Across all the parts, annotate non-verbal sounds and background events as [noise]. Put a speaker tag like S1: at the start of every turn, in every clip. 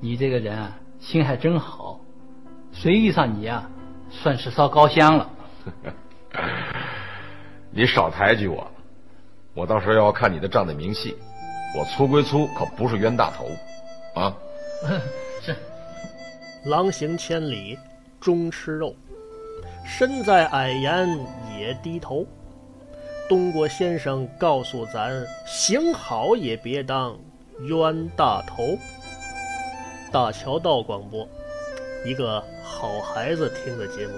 S1: 你这个人啊，心还真好，谁遇上你啊，算是烧高香了。[laughs]
S2: 你少抬举我，我到时候要看你的账的明细。我粗归粗，可不是冤大头，啊。[laughs]
S1: 是。
S3: 狼行千里终吃肉，身在矮檐也低头。东郭先生告诉咱，行好也别当冤大头。大桥道广播，一个好孩子听的节目。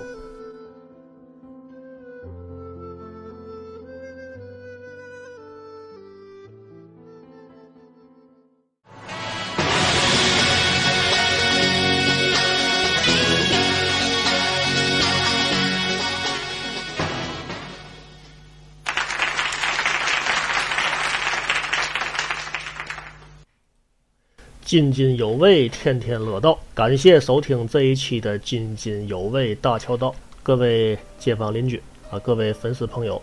S3: 津津有味，天天乐道。感谢收听这一期的津津有味大桥道，各位街坊邻居啊，各位粉丝朋友，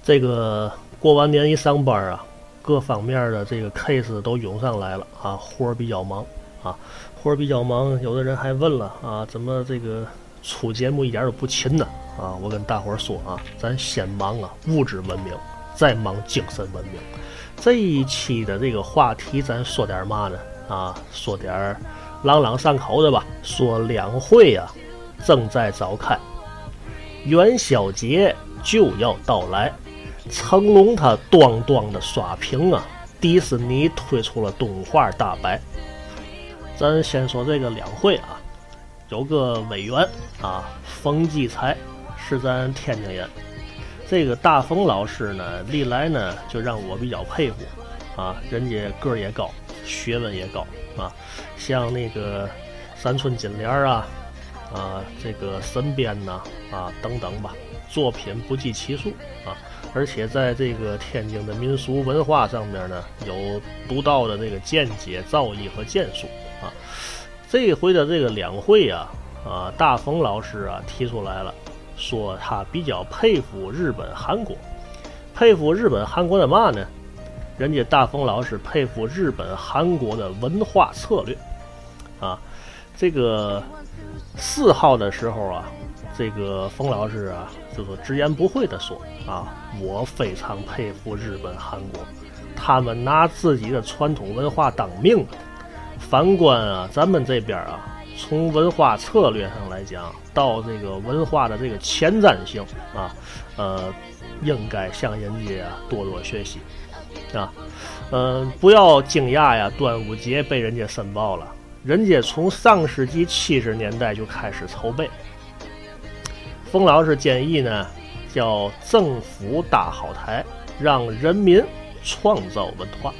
S3: 这个过完年一上班啊，各方面的这个 case 都涌上来了啊，活儿比较忙啊，活儿比较忙。有的人还问了啊，怎么这个出节目一点都不勤呢？啊，我跟大伙儿说啊，咱先忙啊物质文明，再忙精神文明。这一期的这个话题，咱说点嘛呢？啊，说点朗朗上口的吧。说两会呀，正在召开，元宵节就要到来，成龙他咣咣的刷屏啊！迪士尼推出了动画大白。咱先说这个两会啊，有个委员啊，冯骥才是咱天津人。这个大冯老师呢，历来呢就让我比较佩服，啊，人家个儿也高，学问也高啊，像那个三寸金莲啊，啊，这个神鞭呐，啊等等吧，作品不计其数啊，而且在这个天津的民俗文化上面呢，有独到的这个见解、造诣和建树啊。这回的这个两会啊，啊，大冯老师啊提出来了。说他比较佩服日本、韩国，佩服日本、韩国的嘛呢？人家大冯老师佩服日本、韩国的文化策略，啊，这个四号的时候啊，这个冯老师啊，就说直言不讳的说啊，我非常佩服日本、韩国，他们拿自己的传统文化当命。反观啊，咱们这边啊。从文化策略上来讲，到这个文化的这个前瞻性啊，呃，应该向人家多多学习啊，嗯，不要惊讶呀，端午节被人家申报了，人家从上世纪七十年代就开始筹备。冯老师建议呢，叫政府搭好台，让人民创造文化。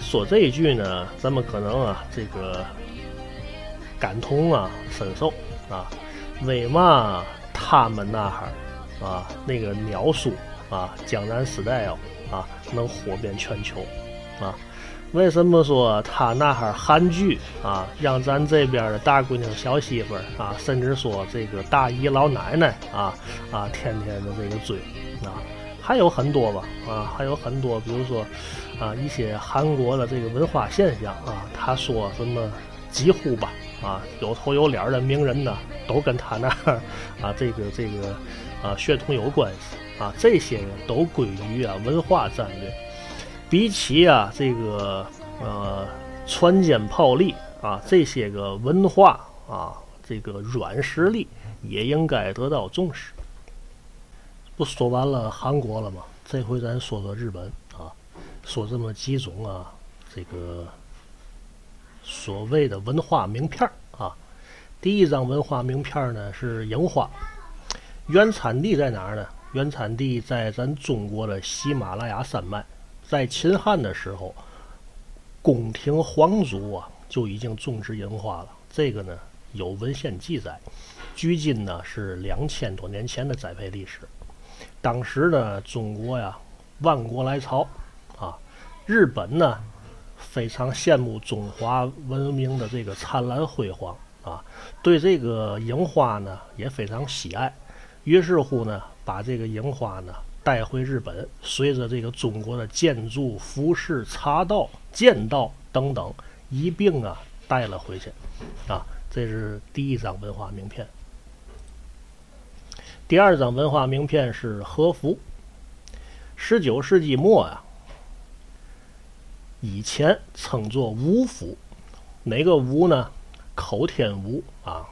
S3: 说这一句呢，咱们可能啊，这个。感同啊，深受啊，为嘛他们那哈儿啊，那个鸟叔啊，江南 style 啊，能火遍全球啊？为什么说他那哈儿韩剧啊，让咱这边的大姑娘、小媳妇啊，甚至说这个大姨、老奶奶啊啊，天天的这个追啊？还有很多吧啊，还有很多，比如说啊，一些韩国的这个文化现象啊，他说什么几乎吧。啊，有头有脸的名人呢，都跟他那儿啊，这个这个啊血统有关系啊，这些都归于啊文化战略。比起啊这个呃船坚炮利啊这些个文化啊这个软实力，也应该得到重视。不说完了韩国了吗？这回咱说说日本啊，说这么几种啊这个。所谓的文化名片啊，第一张文化名片呢是樱花，原产地在哪儿呢？原产地在咱中国的喜马拉雅山脉，在秦汉的时候，宫廷皇族啊就已经种植樱花了。这个呢有文献记载，距今呢是两千多年前的栽培历史。当时呢中国呀万国来朝啊，日本呢。非常羡慕中华文明的这个灿烂辉煌啊，对这个樱花呢也非常喜爱，于是乎呢，把这个樱花呢带回日本，随着这个中国的建筑、服饰、茶道、剑道等等一并啊带了回去，啊，这是第一张文化名片。第二张文化名片是和服，十九世纪末啊，以前称作吴服，哪个吴呢？口天吴啊，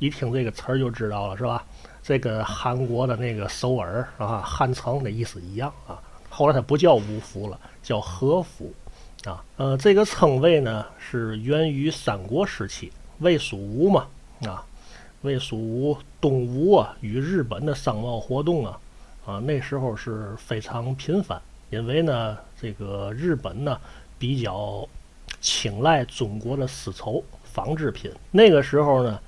S3: 一听这个词儿就知道了，是吧？这跟韩国的那个首尔啊，汉城的意思一样啊。后来它不叫吴服了，叫和服啊。呃，这个称谓呢是源于三国时期，魏蜀吴嘛啊。魏蜀吴、东吴啊，与日本的商贸活动啊，啊，那时候是非常频繁。因为呢，这个日本呢比较青睐中国的丝绸纺织品。那个时候呢，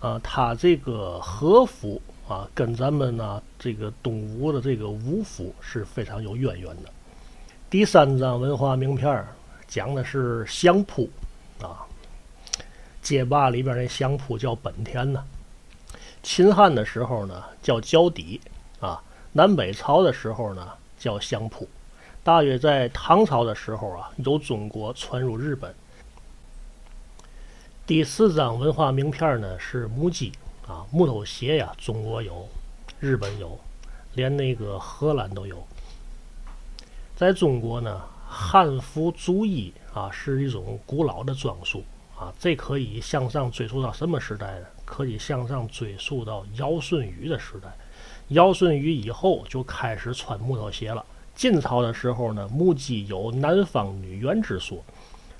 S3: 啊，它这个和服啊，跟咱们呢这个东吴的这个吴服是非常有渊源的。第三张文化名片讲的是相扑啊，街霸里边那相扑叫本田呢。秦汉的时候呢，叫脚底啊；南北朝的时候呢，叫相扑。大约在唐朝的时候啊，由中国传入日本。第四张文化名片呢是木屐啊，木头鞋呀，中国有，日本有，连那个荷兰都有。在中国呢，汉服足衣啊是一种古老的装束啊，这可以向上追溯到什么时代呢？可以向上追溯到尧舜禹的时代，尧舜禹以后就开始穿木头鞋了。晋朝的时候呢，木屐有南方女园之说，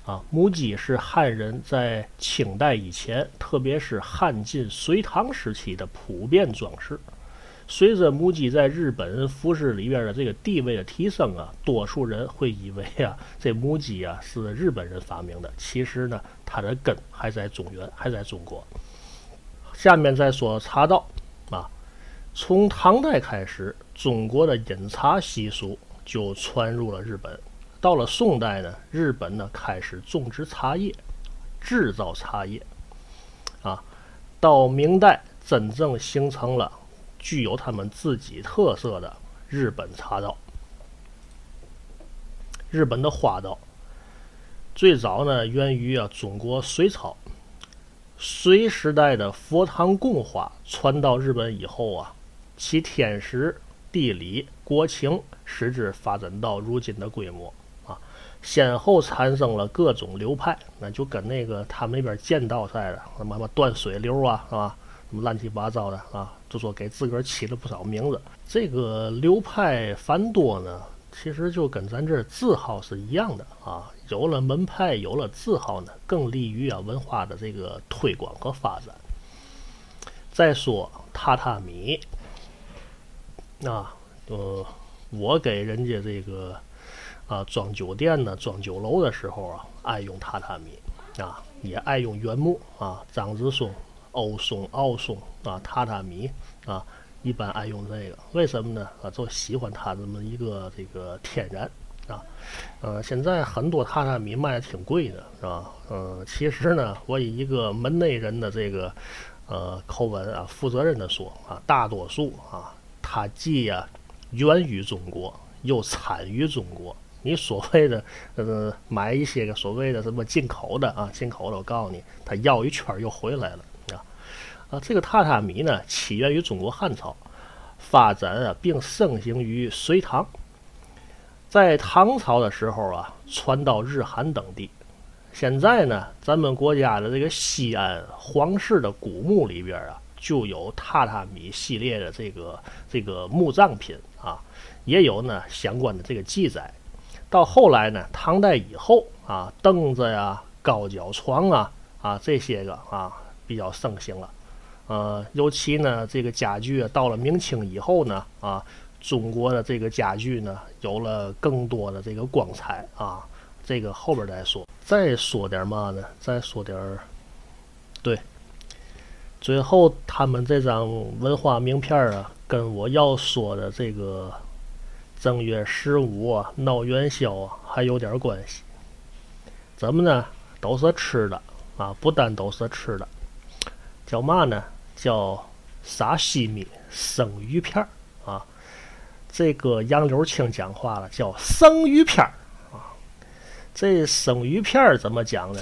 S3: 啊，木屐是汉人在清代以前，特别是汉晋隋唐时期的普遍装饰。随着木屐在日本服饰里边的这个地位的提升啊，多数人会以为啊，这木屐啊是日本人发明的。其实呢，它的根还在中原，还在中国。下面再说茶道，从唐代开始，中国的饮茶习俗就传入了日本。到了宋代呢，日本呢开始种植茶叶，制造茶叶，啊，到明代真正形成了具有他们自己特色的日本茶道。日本的花道最早呢源于啊中国隋朝。隋时代的佛堂供花传到日本以后啊，其天时、地理、国情使之发展到如今的规模啊，先后产生了各种流派，那就跟那个他们那边剑道似的，什么什么断水流啊，是吧？什么乱七八糟的啊，就说给自个儿起了不少名字。这个流派繁多呢。其实就跟咱这字号是一样的啊，有了门派，有了字号呢，更利于啊文化的这个推广和发展。再说榻榻米，啊，呃，我给人家这个啊装酒店呢、装酒楼的时候啊，爱用榻榻米啊，也爱用原木啊，樟子松、欧松、奥松啊，榻榻米啊。一般爱用这个，为什么呢？啊，就喜欢它这么一个这个天然啊。呃，现在很多榻榻米卖的挺贵的，是吧？嗯，其实呢，我以一个门内人的这个呃口吻啊，负责任的说啊，大多数啊，它既啊源于中国，又产于中国。你所谓的呃买一些个所谓的什么进口的啊，进口的，我告诉你，它绕一圈又回来了。啊，这个榻榻米呢，起源于中国汉朝，发展啊，并盛行于隋唐。在唐朝的时候啊，传到日韩等地。现在呢，咱们国家的这个西安皇室的古墓里边啊，就有榻榻米系列的这个这个墓葬品啊，也有呢相关的这个记载。到后来呢，唐代以后啊，凳子呀、高脚床啊啊这些个啊比较盛行了。呃，尤其呢，这个家具到了明清以后呢，啊，中国的这个家具呢，有了更多的这个光彩啊。这个后边再说。再说点嘛呢？再说点儿，对，最后他们这张文化名片啊，跟我要说的这个正月十五闹元宵啊还有点关系。怎么呢？都是吃的啊，不单都是吃的，叫嘛呢？叫沙西米生鱼片啊，这个杨柳青讲话了，叫生鱼片啊。这生鱼片怎么讲呢？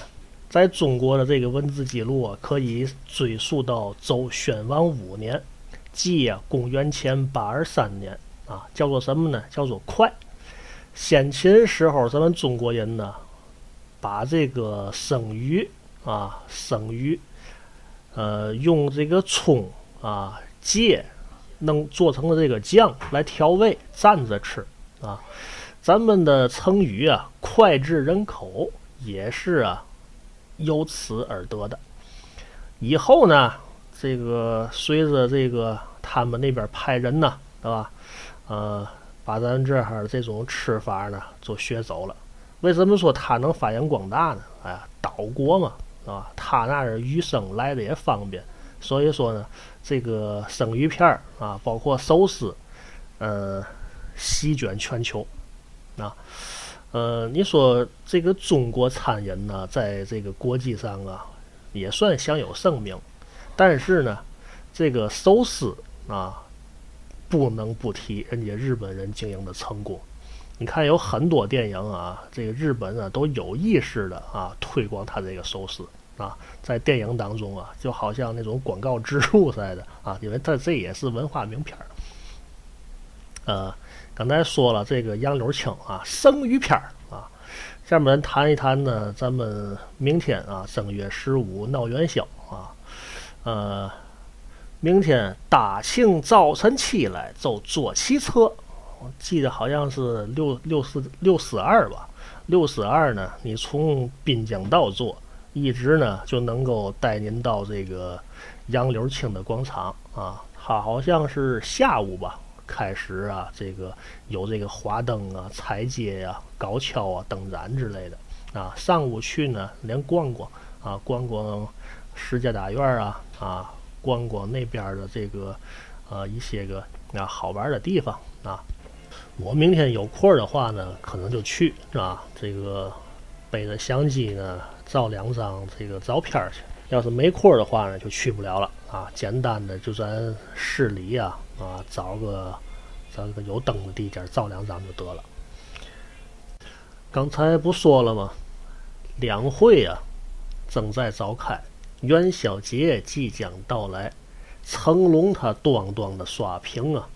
S3: 在中国的这个文字记录啊，可以追溯到周宣王五年，即啊公元前八二三年啊，叫做什么呢？叫做快。先秦时候，咱们中国人呢，把这个生鱼啊，生鱼，呃，用这个葱啊、芥，能做成了这个酱来调味，蘸着吃啊。咱们的成语啊，脍炙人口，也是啊。由此而得的。以后呢，这个随着这个他们那边派人呢，对吧？呃，把咱这儿这种吃法呢，就学走了。为什么说他能发扬光大呢？哎呀，岛国嘛，啊，他那儿鱼生来的也方便，所以说呢，这个生鱼片儿啊，包括寿司，呃，席卷全球，啊。呃，你说这个中国餐饮呢，在这个国际上啊，也算享有盛名。但是呢，这个寿司啊，不能不提人家日本人经营的成功。你看，有很多电影啊，这个日本啊都有意识的啊推广他这个寿司啊，在电影当中啊，就好像那种广告植入 [laughs] 似的啊，因为它这也是文化名片儿。呃。刚才说了这个杨柳青啊，生鱼片儿啊，下面谈一谈呢，咱们明天啊，正月十五闹元宵啊，呃，明天大清早晨起来就坐汽车，我记得好像是六六四六四二吧，六四二呢，你从滨江道坐，一直呢就能够带您到这个杨柳青的广场啊，它好像是下午吧。开始啊，这个有这个花灯啊、彩街呀、高跷啊、灯展之类的啊。上午去呢，连逛逛啊，逛逛石家大院啊，啊，逛逛那边的这个呃一些个啊好玩的地方啊。我明天有空的话呢，可能就去啊，这个背着相机呢，照两张这个照片去。要是没空的话呢，就去不了了啊。简单的就咱市里呀。啊，找个找个有灯的地界照两张就得了。刚才不说了吗？两会啊正在召开，元宵节即将到来，成龙他咣咣的刷屏啊！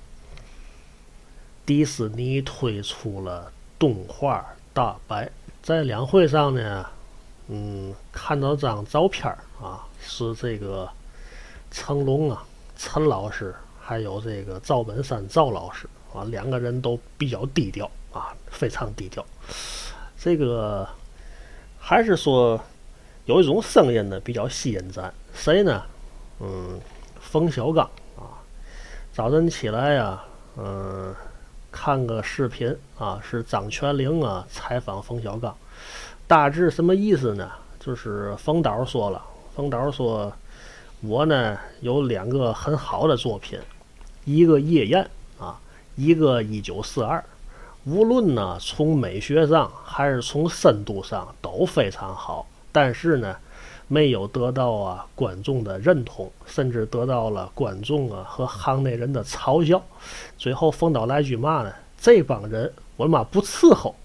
S3: 迪士尼推出了动画大白，在两会上呢，嗯，看到张照片啊，是这个成龙啊，陈老师。还有这个赵本山赵老师啊，两个人都比较低调啊，非常低调。这个还是说有一种声音呢，比较吸引咱。谁呢？嗯，冯小刚啊。早晨起来呀，嗯，看个视频啊，是张泉灵啊采访冯小刚。大致什么意思呢？就是冯导说了，冯导说。我呢有两个很好的作品，一个夜宴啊，一个一九四二。无论呢从美学上还是从深度上都非常好，但是呢没有得到啊观众的认同，甚至得到了观众啊和行内人的嘲笑。最后冯导来句嘛呢？这帮人我他妈不伺候。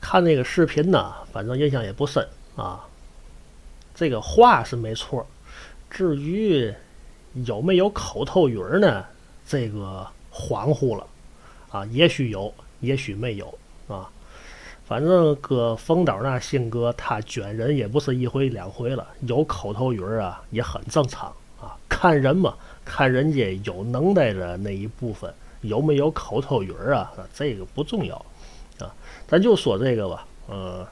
S3: 看那个视频呢，反正印象也不深啊。这个话是没错，至于有没有口头语儿呢？这个恍惚了啊，也许有，也许没有啊。反正搁冯导那性格，他卷人也不是一回两回了，有口头语儿啊也很正常啊。看人嘛，看人家有能耐的那一部分有没有口头语儿啊，这个不重要啊。咱就说这个吧，嗯。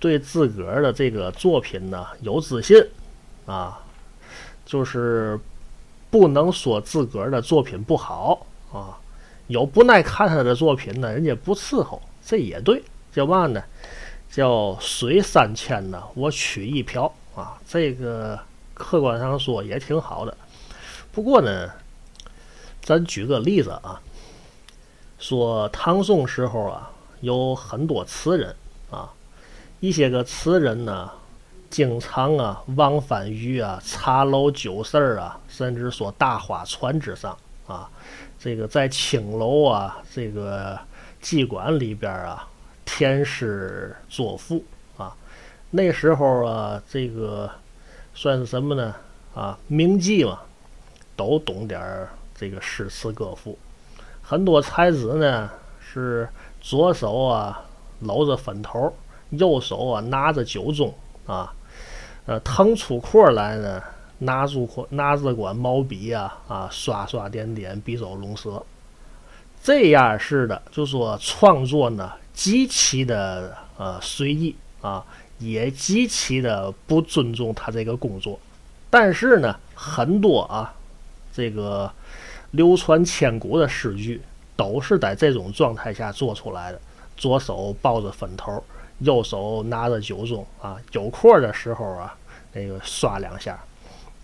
S3: 对自个儿的这个作品呢有自信，啊，就是不能说自个儿的作品不好啊。有不耐看他的作品呢，人家不伺候，这也对。叫嘛呢？叫水三千呢，我取一瓢啊。这个客观上说也挺好的。不过呢，咱举个例子啊，说唐宋时候啊，有很多词人啊。一些个词人呢，经常啊往返于啊茶楼酒肆儿啊，甚至说大花船之上啊，这个在青楼啊，这个妓馆里边啊填诗作赋啊，那时候啊，这个算是什么呢？啊，名妓嘛，都懂点儿这个诗词歌赋。很多才子呢，是左手啊搂着粉头，右手啊拿着酒盅啊，呃，腾出阔来呢，拿住拿着管毛笔啊啊，刷刷点点，笔走龙蛇。这样式的，就说创作呢，极其的呃随意啊，也极其的不尊重他这个工作。但是呢，很多啊，这个流传千古的诗句，都是在这种状态下做出来的。左手抱着粉头，右手拿着酒盅啊，有空的时候啊，那个刷两下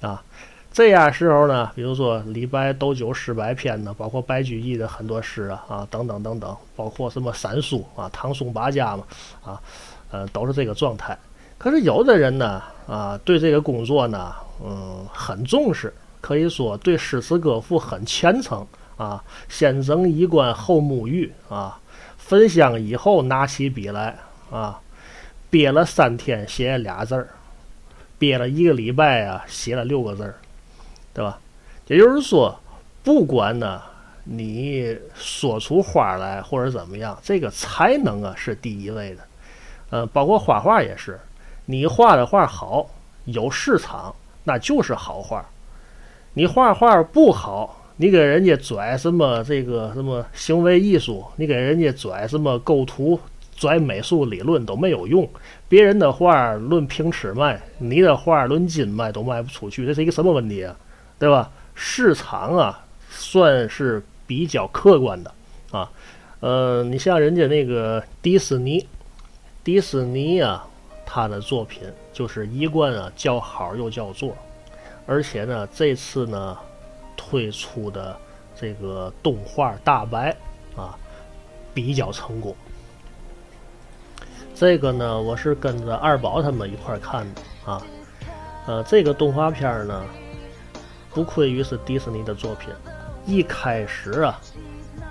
S3: 啊。这样时候呢，比如说李白斗酒诗百篇呢，包括白居易的很多诗啊啊等等等等，包括什么三苏啊、唐宋八家嘛啊，呃，都是这个状态。可是有的人呢啊，对这个工作呢，嗯，很重视，可以说对诗词歌赋很虔诚啊。先整衣冠后沐浴啊，焚香以后拿起笔来啊，憋了三天写俩字儿，憋了一个礼拜啊写了六个字儿。对吧？也就是说，不管呢，你说出花来或者怎么样，这个才能啊是第一位的。呃，包括画画也是，你画的画好，有市场，那就是好画。你画画不好，你给人家拽什么这个什么行为艺术，你给人家拽什么构图、拽美术理论都没有用。别人的画论平尺卖，你的画论斤卖都卖不出去，这是一个什么问题啊？对吧？市场啊，算是比较客观的啊。呃，你像人家那个迪士尼，迪士尼啊，他的作品就是一贯啊叫好又叫座，而且呢，这次呢推出的这个动画大白啊比较成功。这个呢，我是跟着二宝他们一块看的啊。呃，这个动画片呢。不愧于是迪士尼的作品，一开始啊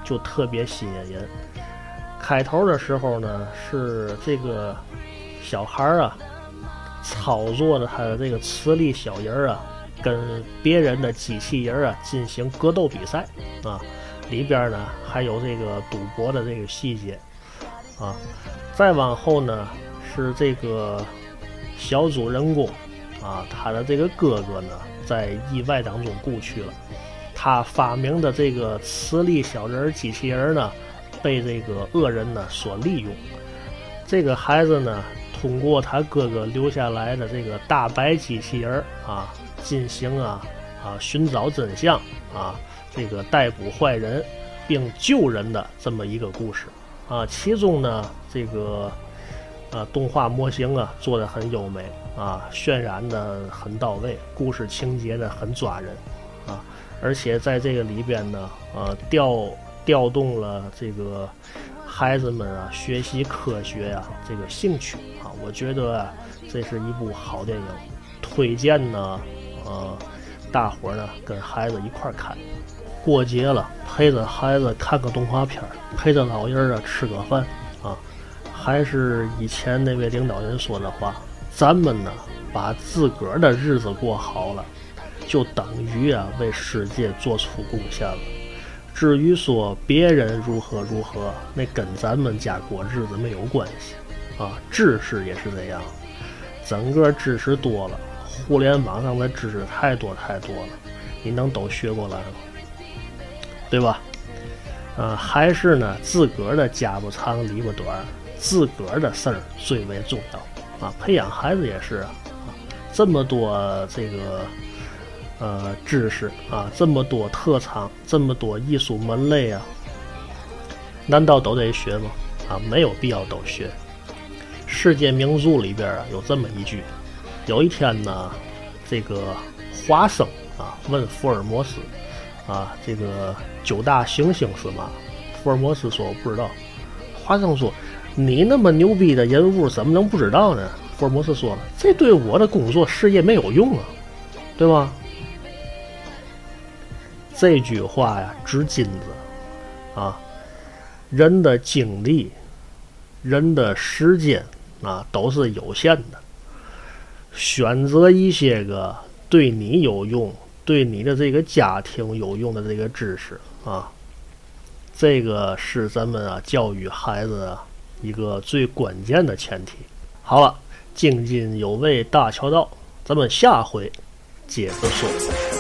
S3: 就特别吸引人。开头的时候呢，是这个小孩儿啊操作的他的这个磁力小人儿啊，跟别人的机器人啊进行格斗比赛啊，里边呢还有这个赌博的这个细节啊。再往后呢，是这个小主人公啊，他的这个哥哥呢。在意外当中故去了，他发明的这个磁力小人机器人呢，被这个恶人呢所利用。这个孩子呢，通过他哥哥留下来的这个大白机器人啊，进行啊啊寻找真相啊，这个逮捕坏人并救人的这么一个故事啊。其中呢，这个呃动画模型啊做的很优美。啊，渲染的很到位，故事情节呢很抓人，啊，而且在这个里边呢，呃，调调动了这个孩子们啊学习科学呀这个兴趣啊，我觉得这是一部好电影，推荐呢，呃，大伙儿呢跟孩子一块儿看，过节了陪着孩子看个动画片儿，陪着老人啊吃个饭啊，还是以前那位领导人说的话。咱们呢，把自个儿的日子过好了，就等于啊为世界做出贡献了。至于说别人如何如何，那跟咱们家过日子没有关系啊。知识也是这样，整个知识多了，互联网上的知识太多太多了，你能都学过来吗？对吧？呃，还是呢，自个儿的家不长里不短，自个儿的事儿最为重要。啊，培养孩子也是啊，这么多这个呃知识啊，这么多特长，这么多艺术门类啊，难道都得学吗？啊，没有必要都学。世界名著里边啊有这么一句：有一天呢，这个华生啊问福尔摩斯啊，这个九大行星是吗？福尔摩斯说我不知道。华生说。你那么牛逼的人物，怎么能不知道呢？福尔摩斯说了：“这对我的工作事业没有用啊，对吧？”这句话呀，值金子啊！人的精力、人的时间啊，都是有限的选择一些个对你有用、对你的这个家庭有用的这个知识啊。这个是咱们啊教育孩子一个最关键的前提。好了，津津有味大桥道，咱们下回接着说。